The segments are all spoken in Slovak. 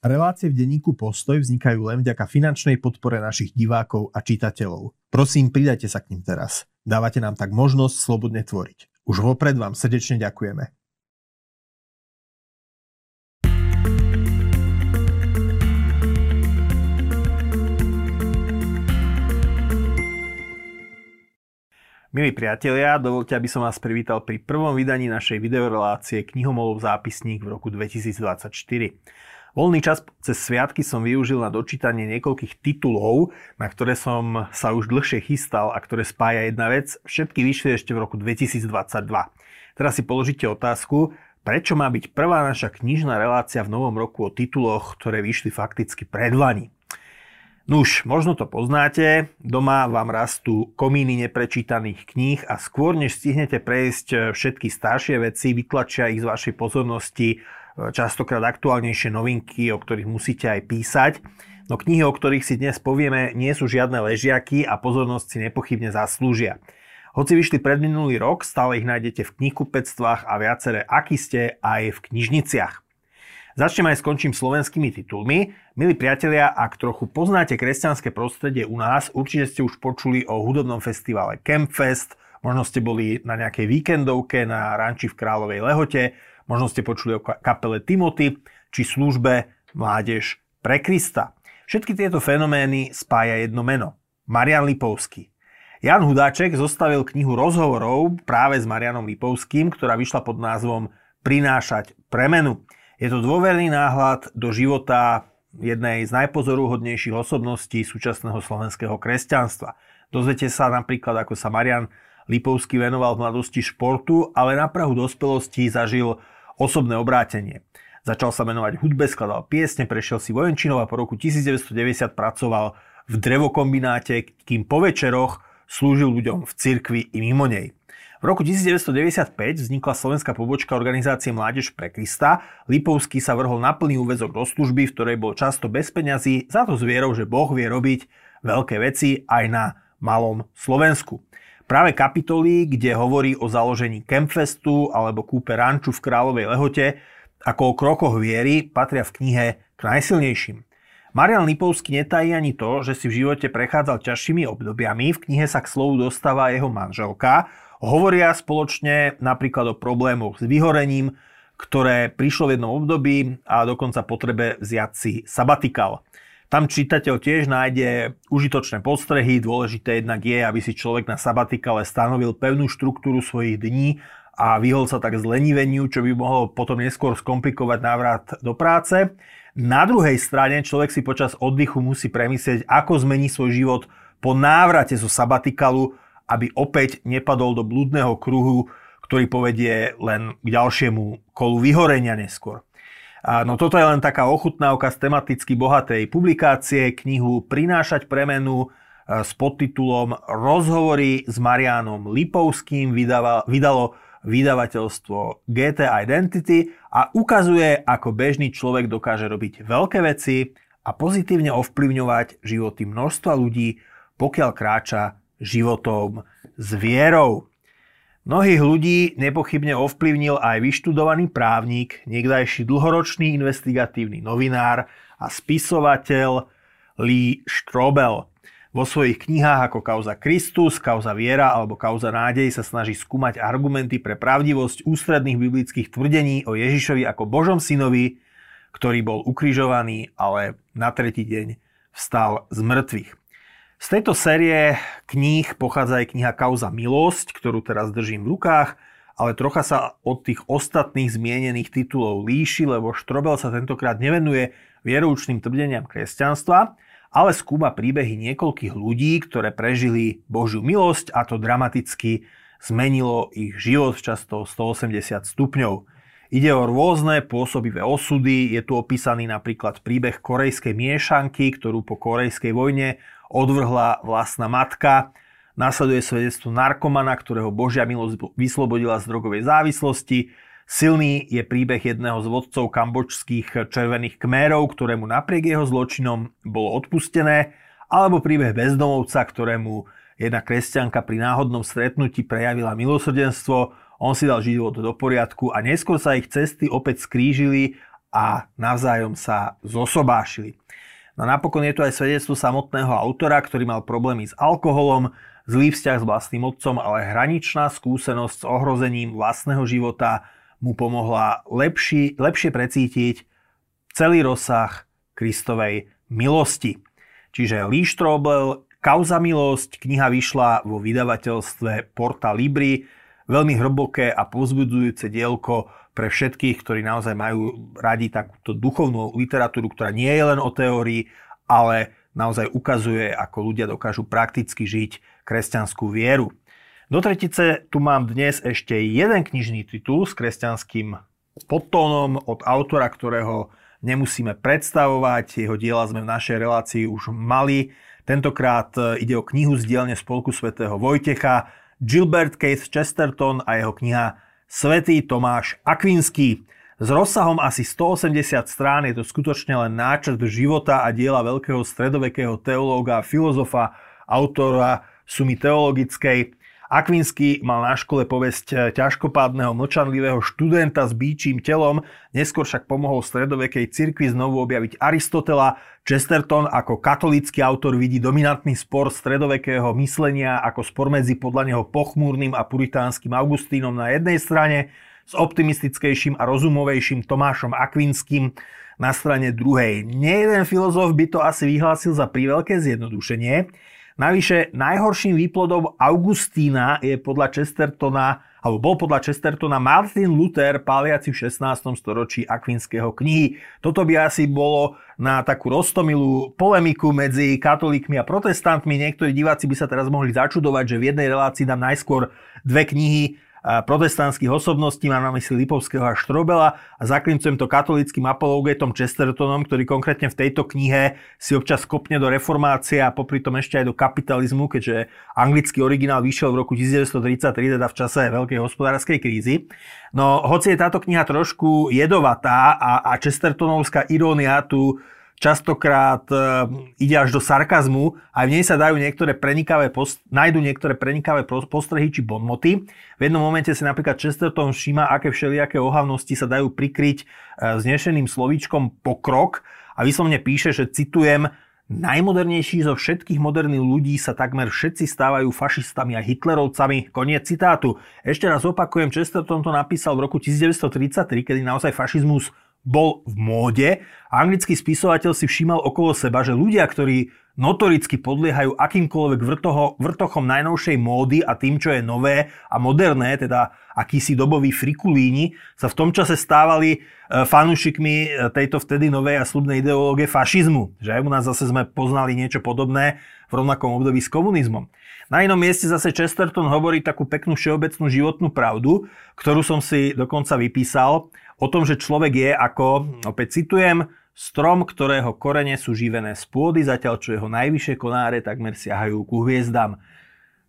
Relácie v denníku Postoj vznikajú len vďaka finančnej podpore našich divákov a čitateľov. Prosím, pridajte sa k ním teraz. Dávate nám tak možnosť slobodne tvoriť. Už vopred vám srdečne ďakujeme. Milí priatelia, dovolte, aby som vás privítal pri prvom vydaní našej videorelácie Knihomolov zápisník v roku 2024. Voľný čas cez sviatky som využil na dočítanie niekoľkých titulov, na ktoré som sa už dlhšie chystal a ktoré spája jedna vec. Všetky vyšli ešte v roku 2022. Teraz si položíte otázku, prečo má byť prvá naša knižná relácia v novom roku o tituloch, ktoré vyšli fakticky pred Vani. Nuž, možno to poznáte, doma vám rastú komíny neprečítaných kníh a skôr než stihnete prejsť všetky staršie veci, vytlačia ich z vašej pozornosti častokrát aktuálnejšie novinky, o ktorých musíte aj písať. No knihy, o ktorých si dnes povieme, nie sú žiadne ležiaky a pozornosť si nepochybne zaslúžia. Hoci vyšli pred minulý rok, stále ich nájdete v knihkupectvách a viaceré aký ste aj v knižniciach. Začnem aj skončím slovenskými titulmi. Milí priatelia, ak trochu poznáte kresťanské prostredie u nás, určite ste už počuli o hudobnom festivale Campfest, možno ste boli na nejakej víkendovke na ranči v Kráľovej Lehote, Možno ste počuli o kapele Timothy či službe Mládež pre Krista. Všetky tieto fenomény spája jedno meno. Marian Lipovský. Jan Hudáček zostavil knihu rozhovorov práve s Marianom Lipovským, ktorá vyšla pod názvom Prinášať premenu. Je to dôverný náhľad do života jednej z najpozorúhodnejších osobností súčasného slovenského kresťanstva. Dozviete sa napríklad, ako sa Marian Lipovský venoval v mladosti športu, ale na Prahu dospelosti zažil osobné obrátenie. Začal sa venovať hudbe, skladal piesne, prešiel si vojenčinov a po roku 1990 pracoval v drevokombináte, kým po večeroch slúžil ľuďom v cirkvi i mimo nej. V roku 1995 vznikla slovenská pobočka organizácie Mládež pre Krista. Lipovský sa vrhol na plný úvezok do služby, v ktorej bol často bez peňazí, za to zvierou, že Boh vie robiť veľké veci aj na malom Slovensku. Práve kapitoly, kde hovorí o založení Campfestu alebo kúpe ranču v Kráľovej Lehote ako o krokoch viery, patria v knihe k najsilnejším. Marian Lipovský netají ani to, že si v živote prechádzal ťažšími obdobiami. V knihe sa k slovu dostáva jeho manželka. Hovoria spoločne napríklad o problémoch s vyhorením, ktoré prišlo v jednom období a dokonca potrebe vziať si sabatikal. Tam čitateľ tiež nájde užitočné postrehy, dôležité jednak je, aby si človek na sabatikale stanovil pevnú štruktúru svojich dní a vyhol sa tak zleniveniu, čo by mohlo potom neskôr skomplikovať návrat do práce. Na druhej strane človek si počas oddychu musí premyslieť, ako zmení svoj život po návrate zo sabatikalu, aby opäť nepadol do blúdneho kruhu, ktorý povedie len k ďalšiemu kolu vyhorenia neskôr. No toto je len taká ochutnávka z tematicky bohatej publikácie, knihu Prinášať premenu e, s podtitulom Rozhovory s Marianom Lipovským vydalo vydavateľstvo GT Identity a ukazuje, ako bežný človek dokáže robiť veľké veci a pozitívne ovplyvňovať životy množstva ľudí, pokiaľ kráča životom s vierou. Mnohých ľudí nepochybne ovplyvnil aj vyštudovaný právnik, niekdajší dlhoročný investigatívny novinár a spisovateľ Lee Strobel. Vo svojich knihách ako Kauza Kristus, Kauza viera alebo Kauza nádej sa snaží skúmať argumenty pre pravdivosť ústredných biblických tvrdení o Ježišovi ako Božom synovi, ktorý bol ukrižovaný, ale na tretí deň vstal z mŕtvych. Z tejto série kníh pochádza aj kniha Kauza milosť, ktorú teraz držím v rukách, ale trocha sa od tých ostatných zmienených titulov líši, lebo Štrobel sa tentokrát nevenuje vieroučným tvrdeniam kresťanstva, ale skúma príbehy niekoľkých ľudí, ktoré prežili Božiu milosť a to dramaticky zmenilo ich život často 180 stupňov. Ide o rôzne pôsobivé osudy, je tu opísaný napríklad príbeh korejskej miešanky, ktorú po korejskej vojne odvrhla vlastná matka. Nasleduje svedectvo narkomana, ktorého Božia milosť vyslobodila z drogovej závislosti. Silný je príbeh jedného z vodcov kambočských červených kmérov, ktorému napriek jeho zločinom bolo odpustené, alebo príbeh bezdomovca, ktorému jedna kresťanka pri náhodnom stretnutí prejavila milosrdenstvo, on si dal život do poriadku a neskôr sa ich cesty opäť skrížili a navzájom sa zosobášili. No napokon je tu aj svedectvo samotného autora, ktorý mal problémy s alkoholom, zlý vzťah s vlastným otcom, ale hraničná skúsenosť s ohrozením vlastného života mu pomohla lepší, lepšie precítiť celý rozsah Kristovej milosti. Čiže Lee Strobel, Kauza milosť, kniha vyšla vo vydavateľstve Porta Libri, veľmi hlboké a pozbudzujúce dielko pre všetkých, ktorí naozaj majú radi takúto duchovnú literatúru, ktorá nie je len o teórii, ale naozaj ukazuje, ako ľudia dokážu prakticky žiť kresťanskú vieru. Do tretice tu mám dnes ešte jeden knižný titul s kresťanským podtónom od autora, ktorého nemusíme predstavovať. Jeho diela sme v našej relácii už mali. Tentokrát ide o knihu z dielne Spolku svätého Vojtecha, Gilbert Case Chesterton a jeho kniha Svetý Tomáš Akvinský. S rozsahom asi 180 strán je to skutočne len náčrt života a diela veľkého stredovekého teológa filozofa, autora sumy teologickej. Akvinsky mal na škole povesť eh, ťažkopádneho mlčanlivého študenta s bíčím telom, neskôr však pomohol stredovekej cirkvi znovu objaviť Aristotela. Chesterton ako katolícky autor vidí dominantný spor stredovekého myslenia ako spor medzi podľa neho pochmúrnym a puritánskym Augustínom na jednej strane s optimistickejším a rozumovejším Tomášom Akvinským na strane druhej. Nie jeden filozof by to asi vyhlásil za príveľké zjednodušenie, Navyše, najhorším výplodom Augustína je podľa Chestertona, alebo bol podľa Chestertona Martin Luther, páliaci v 16. storočí akvinského knihy. Toto by asi bolo na takú roztomilú polemiku medzi katolíkmi a protestantmi. Niektorí diváci by sa teraz mohli začudovať, že v jednej relácii dám najskôr dve knihy protestantských osobností, mám na mysli Lipovského a Štrobela a zaklincujem to katolickým apológetom Chestertonom, ktorý konkrétne v tejto knihe si občas kopne do reformácie a popri tom ešte aj do kapitalizmu, keďže anglický originál vyšiel v roku 1933, teda v čase veľkej hospodárskej krízy. No, hoci je táto kniha trošku jedovatá a, a Chestertonovská irónia tu častokrát e, ide až do sarkazmu a v nej sa dajú niektoré prenikavé post, nájdu niektoré prenikavé postrehy či bonmoty. V jednom momente si napríklad Chesterton všíma, aké všelijaké ohavnosti sa dajú prikryť e, znešeným slovíčkom pokrok a vyslovne píše, že citujem, Najmodernejší zo všetkých moderných ľudí sa takmer všetci stávajú fašistami a hitlerovcami. Koniec citátu. Ešte raz opakujem, Chesterton to napísal v roku 1933, kedy naozaj fašizmus bol v móde a anglický spisovateľ si všímal okolo seba, že ľudia, ktorí notoricky podliehajú akýmkoľvek vrtoho, vrtochom najnovšej módy a tým, čo je nové a moderné, teda akýsi dobový frikulíni, sa v tom čase stávali e, fanúšikmi e, tejto vtedy novej a slubnej ideológie fašizmu. Že aj u nás zase sme poznali niečo podobné v rovnakom období s komunizmom. Na inom mieste zase Chesterton hovorí takú peknú všeobecnú životnú pravdu, ktorú som si dokonca vypísal o tom, že človek je ako, opäť citujem, strom, ktorého korene sú živené z pôdy, zatiaľ čo jeho najvyššie konáre takmer siahajú ku hviezdam.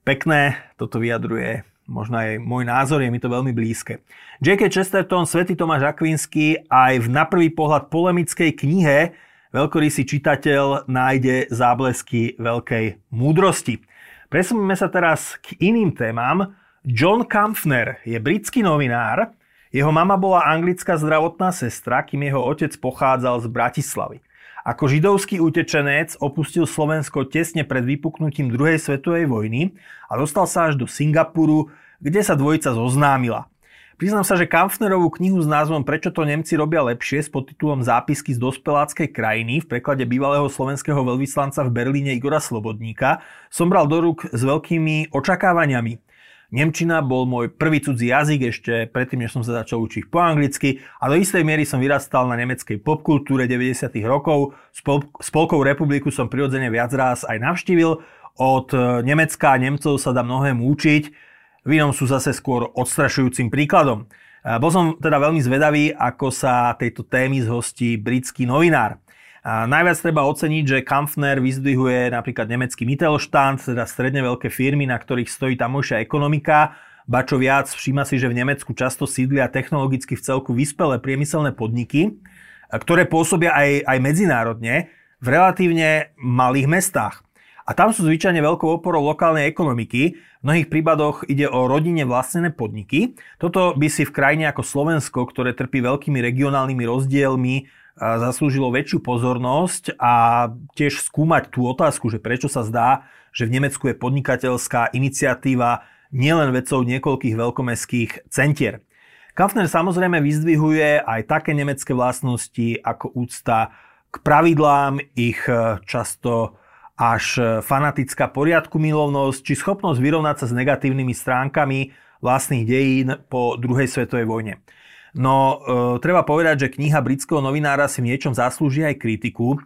Pekné, toto vyjadruje možno aj môj názor, je mi to veľmi blízke. J.K. Chesterton, Svetý Tomáš Akvinsky aj v na prvý pohľad polemickej knihe veľkorysý čitateľ nájde záblesky veľkej múdrosti. Presuneme sa teraz k iným témam. John Kampfner je britský novinár, jeho mama bola anglická zdravotná sestra, kým jeho otec pochádzal z Bratislavy. Ako židovský utečenec opustil Slovensko tesne pred vypuknutím druhej svetovej vojny a dostal sa až do Singapuru, kde sa dvojica zoznámila. Priznám sa, že Kampfnerovú knihu s názvom Prečo to Nemci robia lepšie s podtitulom Zápisky z dospeláckej krajiny v preklade bývalého slovenského veľvyslanca v Berlíne Igora Slobodníka som bral do rúk s veľkými očakávaniami. Nemčina bol môj prvý cudzí jazyk ešte predtým, než som sa začal učiť po anglicky a do istej miery som vyrastal na nemeckej popkultúre 90. rokov. Spol- Spolkovú republiku som prirodzene viac raz aj navštívil. Od Nemecka a Nemcov sa dá mnohé učiť, v inom sú zase skôr odstrašujúcim príkladom. Bol som teda veľmi zvedavý, ako sa tejto témy zhostí britský novinár. A najviac treba oceniť, že Kampfner vyzdvihuje napríklad nemecký Mittelstand, teda stredne veľké firmy, na ktorých stojí tamojšia ekonomika, ba čo viac, všíma si, že v Nemecku často sídlia technologicky v celku vyspelé priemyselné podniky, ktoré pôsobia aj, aj medzinárodne v relatívne malých mestách. A tam sú zvyčajne veľkou oporou lokálnej ekonomiky. V mnohých prípadoch ide o rodine vlastnené podniky. Toto by si v krajine ako Slovensko, ktoré trpí veľkými regionálnymi rozdielmi, zaslúžilo väčšiu pozornosť a tiež skúmať tú otázku, že prečo sa zdá, že v Nemecku je podnikateľská iniciatíva nielen vecou niekoľkých veľkomestských centier. Kampfner samozrejme vyzdvihuje aj také nemecké vlastnosti ako úcta k pravidlám, ich e, často až e, fanatická poriadku milovnosť, či schopnosť vyrovnať sa s negatívnymi stránkami vlastných dejín po druhej svetovej vojne. No, e, treba povedať, že kniha britského novinára si v niečom zaslúži aj kritiku. E,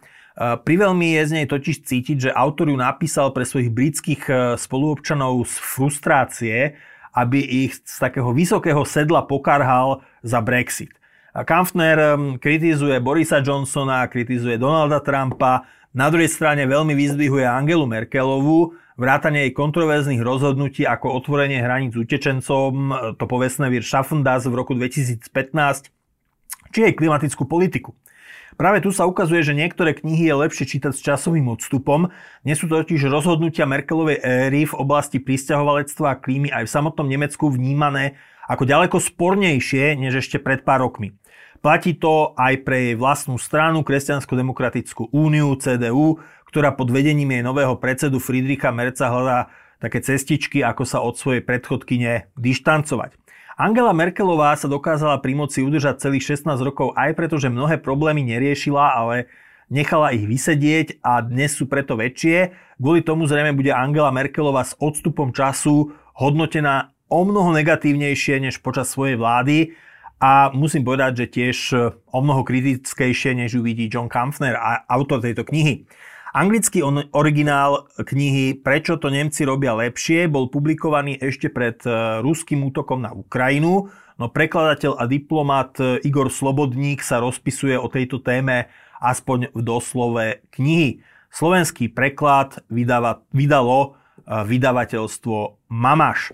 Priveľmi je z nej totiž cítiť, že autor ju napísal pre svojich britských e, spoluobčanov z frustrácie, aby ich z takého vysokého sedla pokarhal za Brexit. Kampfner kritizuje Borisa Johnsona, kritizuje Donalda Trumpa, na druhej strane veľmi vyzdvihuje Angelu Merkelovú, vrátanie jej kontroverzných rozhodnutí ako otvorenie hraníc utečencom, to povestné vir Schaffendas v roku 2015, či jej klimatickú politiku. Práve tu sa ukazuje, že niektoré knihy je lepšie čítať s časovým odstupom. Nie sú totiž rozhodnutia Merkelovej éry v oblasti pristahovalectva a klímy aj v samotnom Nemecku vnímané ako ďaleko spornejšie než ešte pred pár rokmi. Platí to aj pre jej vlastnú stranu, Kresťansko-demokratickú úniu, CDU, ktorá pod vedením jej nového predsedu Friedricha Merca hľadá také cestičky, ako sa od svojej predchodkyne dištancovať. Angela Merkelová sa dokázala pri moci udržať celých 16 rokov aj preto, že mnohé problémy neriešila, ale nechala ich vysedieť a dnes sú preto väčšie. Kvôli tomu zrejme bude Angela Merkelová s odstupom času hodnotená o mnoho negatívnejšie než počas svojej vlády a musím povedať, že tiež e, o mnoho kritickejšie, než ju vidí John Kampfner, autor tejto knihy. Anglický originál knihy Prečo to Nemci robia lepšie bol publikovaný ešte pred e, ruským útokom na Ukrajinu, no prekladateľ a diplomat e, Igor Slobodník sa rozpisuje o tejto téme aspoň v doslove knihy. Slovenský preklad vydava, vydalo vydavateľstvo Mamaš.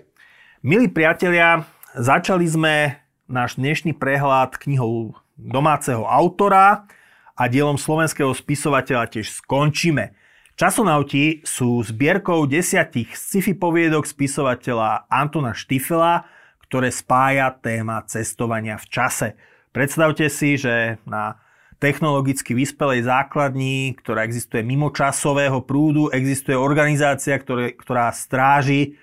Milí priatelia, začali sme náš dnešný prehľad knihou domáceho autora a dielom slovenského spisovateľa tiež skončíme. Časonauti sú zbierkou desiatich sci-fi poviedok spisovateľa Antona Štifela, ktoré spája téma cestovania v čase. Predstavte si, že na technologicky vyspelej základni, ktorá existuje mimo časového prúdu, existuje organizácia, ktoré, ktorá stráži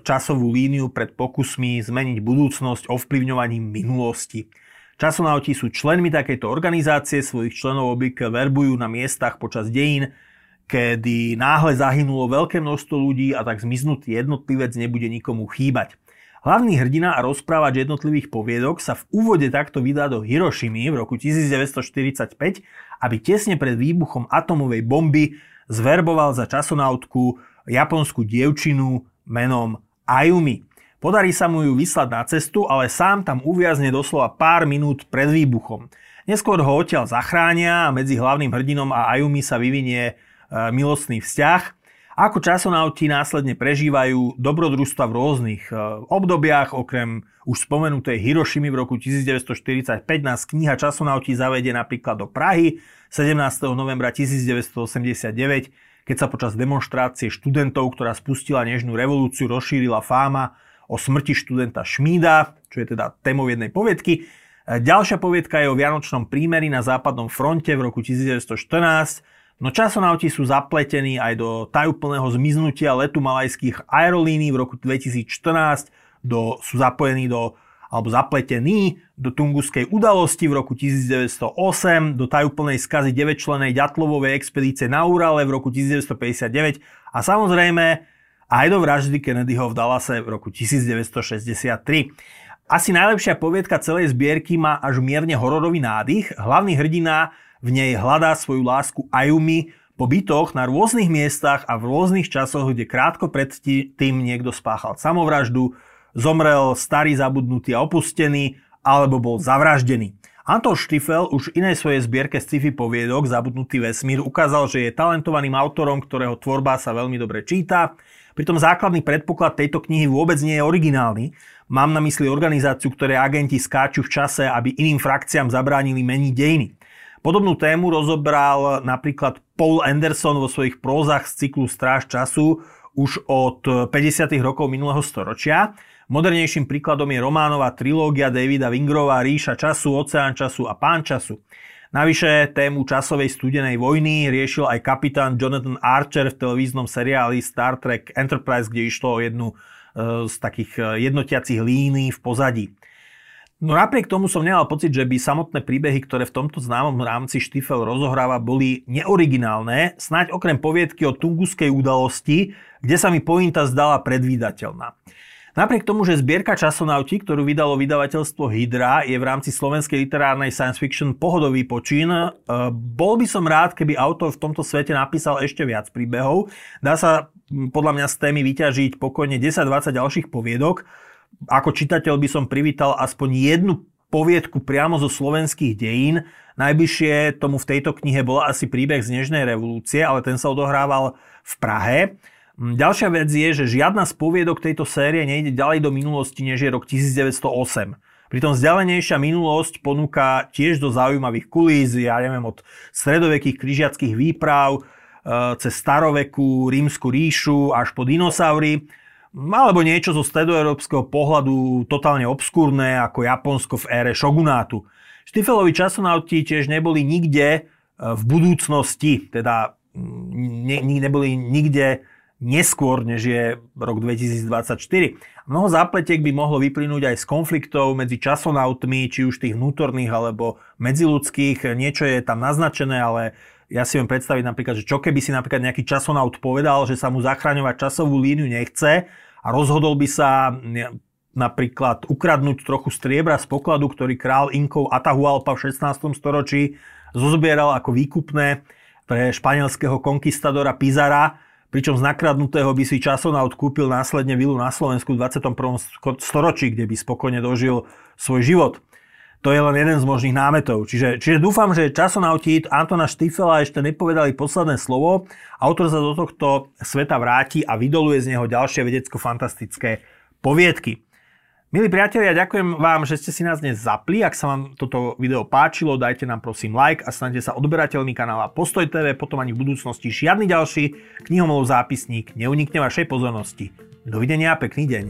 časovú líniu pred pokusmi zmeniť budúcnosť ovplyvňovaním minulosti. Časonauti sú členmi takejto organizácie, svojich členov obvykle verbujú na miestach počas dejín, kedy náhle zahynulo veľké množstvo ľudí a tak zmiznutý jednotlivec nebude nikomu chýbať. Hlavný hrdina a rozprávač jednotlivých poviedok sa v úvode takto vydá do Hirošimy v roku 1945, aby tesne pred výbuchom atomovej bomby zverboval za časonautku japonskú dievčinu menom Ayumi. Podarí sa mu ju vyslať na cestu, ale sám tam uviazne doslova pár minút pred výbuchom. Neskôr ho odtiaľ zachránia a medzi hlavným hrdinom a Ayumi sa vyvinie e, milostný vzťah. Ako časonauti následne prežívajú dobrodružstva v rôznych e, obdobiach, okrem už spomenutej Hirošimy v roku 1945 nás kniha Časonauti zavedie napríklad do Prahy 17. novembra 1989, keď sa počas demonstrácie študentov, ktorá spustila nežnú revolúciu, rozšírila fáma o smrti študenta Šmída, čo je teda témou jednej poviedky. E, ďalšia poviedka je o Vianočnom prímeri na západnom fronte v roku 1914, no časonauti sú zapletení aj do tajúplného zmiznutia letu malajských aerolínií v roku 2014, do, sú zapojení do alebo zapletení do tunguskej udalosti v roku 1908, do tajúplnej skazy 9-členej ďatlovovej expedície na Urale v roku 1959 a samozrejme aj do vraždy Kennedyho v Dallase v roku 1963. Asi najlepšia poviedka celej zbierky má až mierne hororový nádych. Hlavný hrdina v nej hľadá svoju lásku Ayumi po bytoch na rôznych miestach a v rôznych časoch, kde krátko predtým niekto spáchal samovraždu, zomrel starý, zabudnutý a opustený, alebo bol zavraždený. Anton Štifel už inej svojej zbierke sci-fi poviedok Zabudnutý vesmír ukázal, že je talentovaným autorom, ktorého tvorba sa veľmi dobre číta. Pritom základný predpoklad tejto knihy vôbec nie je originálny. Mám na mysli organizáciu, ktoré agenti skáču v čase, aby iným frakciám zabránili meniť dejiny. Podobnú tému rozobral napríklad Paul Anderson vo svojich prózach z cyklu Stráž času už od 50. rokov minulého storočia. Modernejším príkladom je románová trilógia Davida Wingrova Ríša času, Oceán času a Pán času. Navyše tému časovej studenej vojny riešil aj kapitán Jonathan Archer v televíznom seriáli Star Trek Enterprise, kde išlo o jednu e, z takých e, jednotiacich línií v pozadí. No napriek tomu som nemal pocit, že by samotné príbehy, ktoré v tomto známom rámci Štifel rozohráva, boli neoriginálne, snáď okrem poviedky o tunguskej udalosti, kde sa mi pointa zdala predvídateľná. Napriek tomu, že zbierka časonauti, ktorú vydalo vydavateľstvo Hydra, je v rámci slovenskej literárnej science fiction pohodový počín, e, bol by som rád, keby autor v tomto svete napísal ešte viac príbehov. Dá sa podľa mňa z témy vyťažiť pokojne 10-20 ďalších poviedok. Ako čitateľ by som privítal aspoň jednu poviedku priamo zo slovenských dejín. Najbližšie tomu v tejto knihe bola asi príbeh z Nežnej revolúcie, ale ten sa odohrával v Prahe. Mm, ďalšia vec je, že žiadna z poviedok tejto série nejde ďalej do minulosti, než je rok 1908. Pritom vzdialenejšia minulosť ponúka tiež do zaujímavých kulíz, ja neviem, od stredovekých križiackých výprav, e, cez staroveku, rímsku ríšu až po dinosaury, alebo niečo zo stredoeurópskeho pohľadu totálne obskúrne, ako Japonsko v ére šogunátu. Štifelovi časonauti tiež neboli nikde e, v budúcnosti, teda ne, neboli nikde neskôr, než je rok 2024. Mnoho zápletiek by mohlo vyplynúť aj z konfliktov medzi časonautmi, či už tých vnútorných alebo medziludských. Niečo je tam naznačené, ale ja si viem predstaviť napríklad, že čo keby si napríklad nejaký časonaut povedal, že sa mu zachraňovať časovú líniu nechce a rozhodol by sa napríklad ukradnúť trochu striebra z pokladu, ktorý král Inkov Atahualpa v 16. storočí zozbieral ako výkupné pre španielského konkistadora Pizara, pričom z nakradnutého by si časonaut kúpil následne vilu na Slovensku v 21. storočí, kde by spokojne dožil svoj život. To je len jeden z možných námetov. Čiže, čiže dúfam, že časonauti Antona Štifela ešte nepovedali posledné slovo. Autor sa do tohto sveta vráti a vydoluje z neho ďalšie vedecko-fantastické poviedky. Milí priatelia, ďakujem vám, že ste si nás dnes zapli. Ak sa vám toto video páčilo, dajte nám prosím like a stante sa odberateľmi kanála Postoj TV, potom ani v budúcnosti žiadny ďalší knihomolov zápisník neunikne vašej pozornosti. Dovidenia a pekný deň.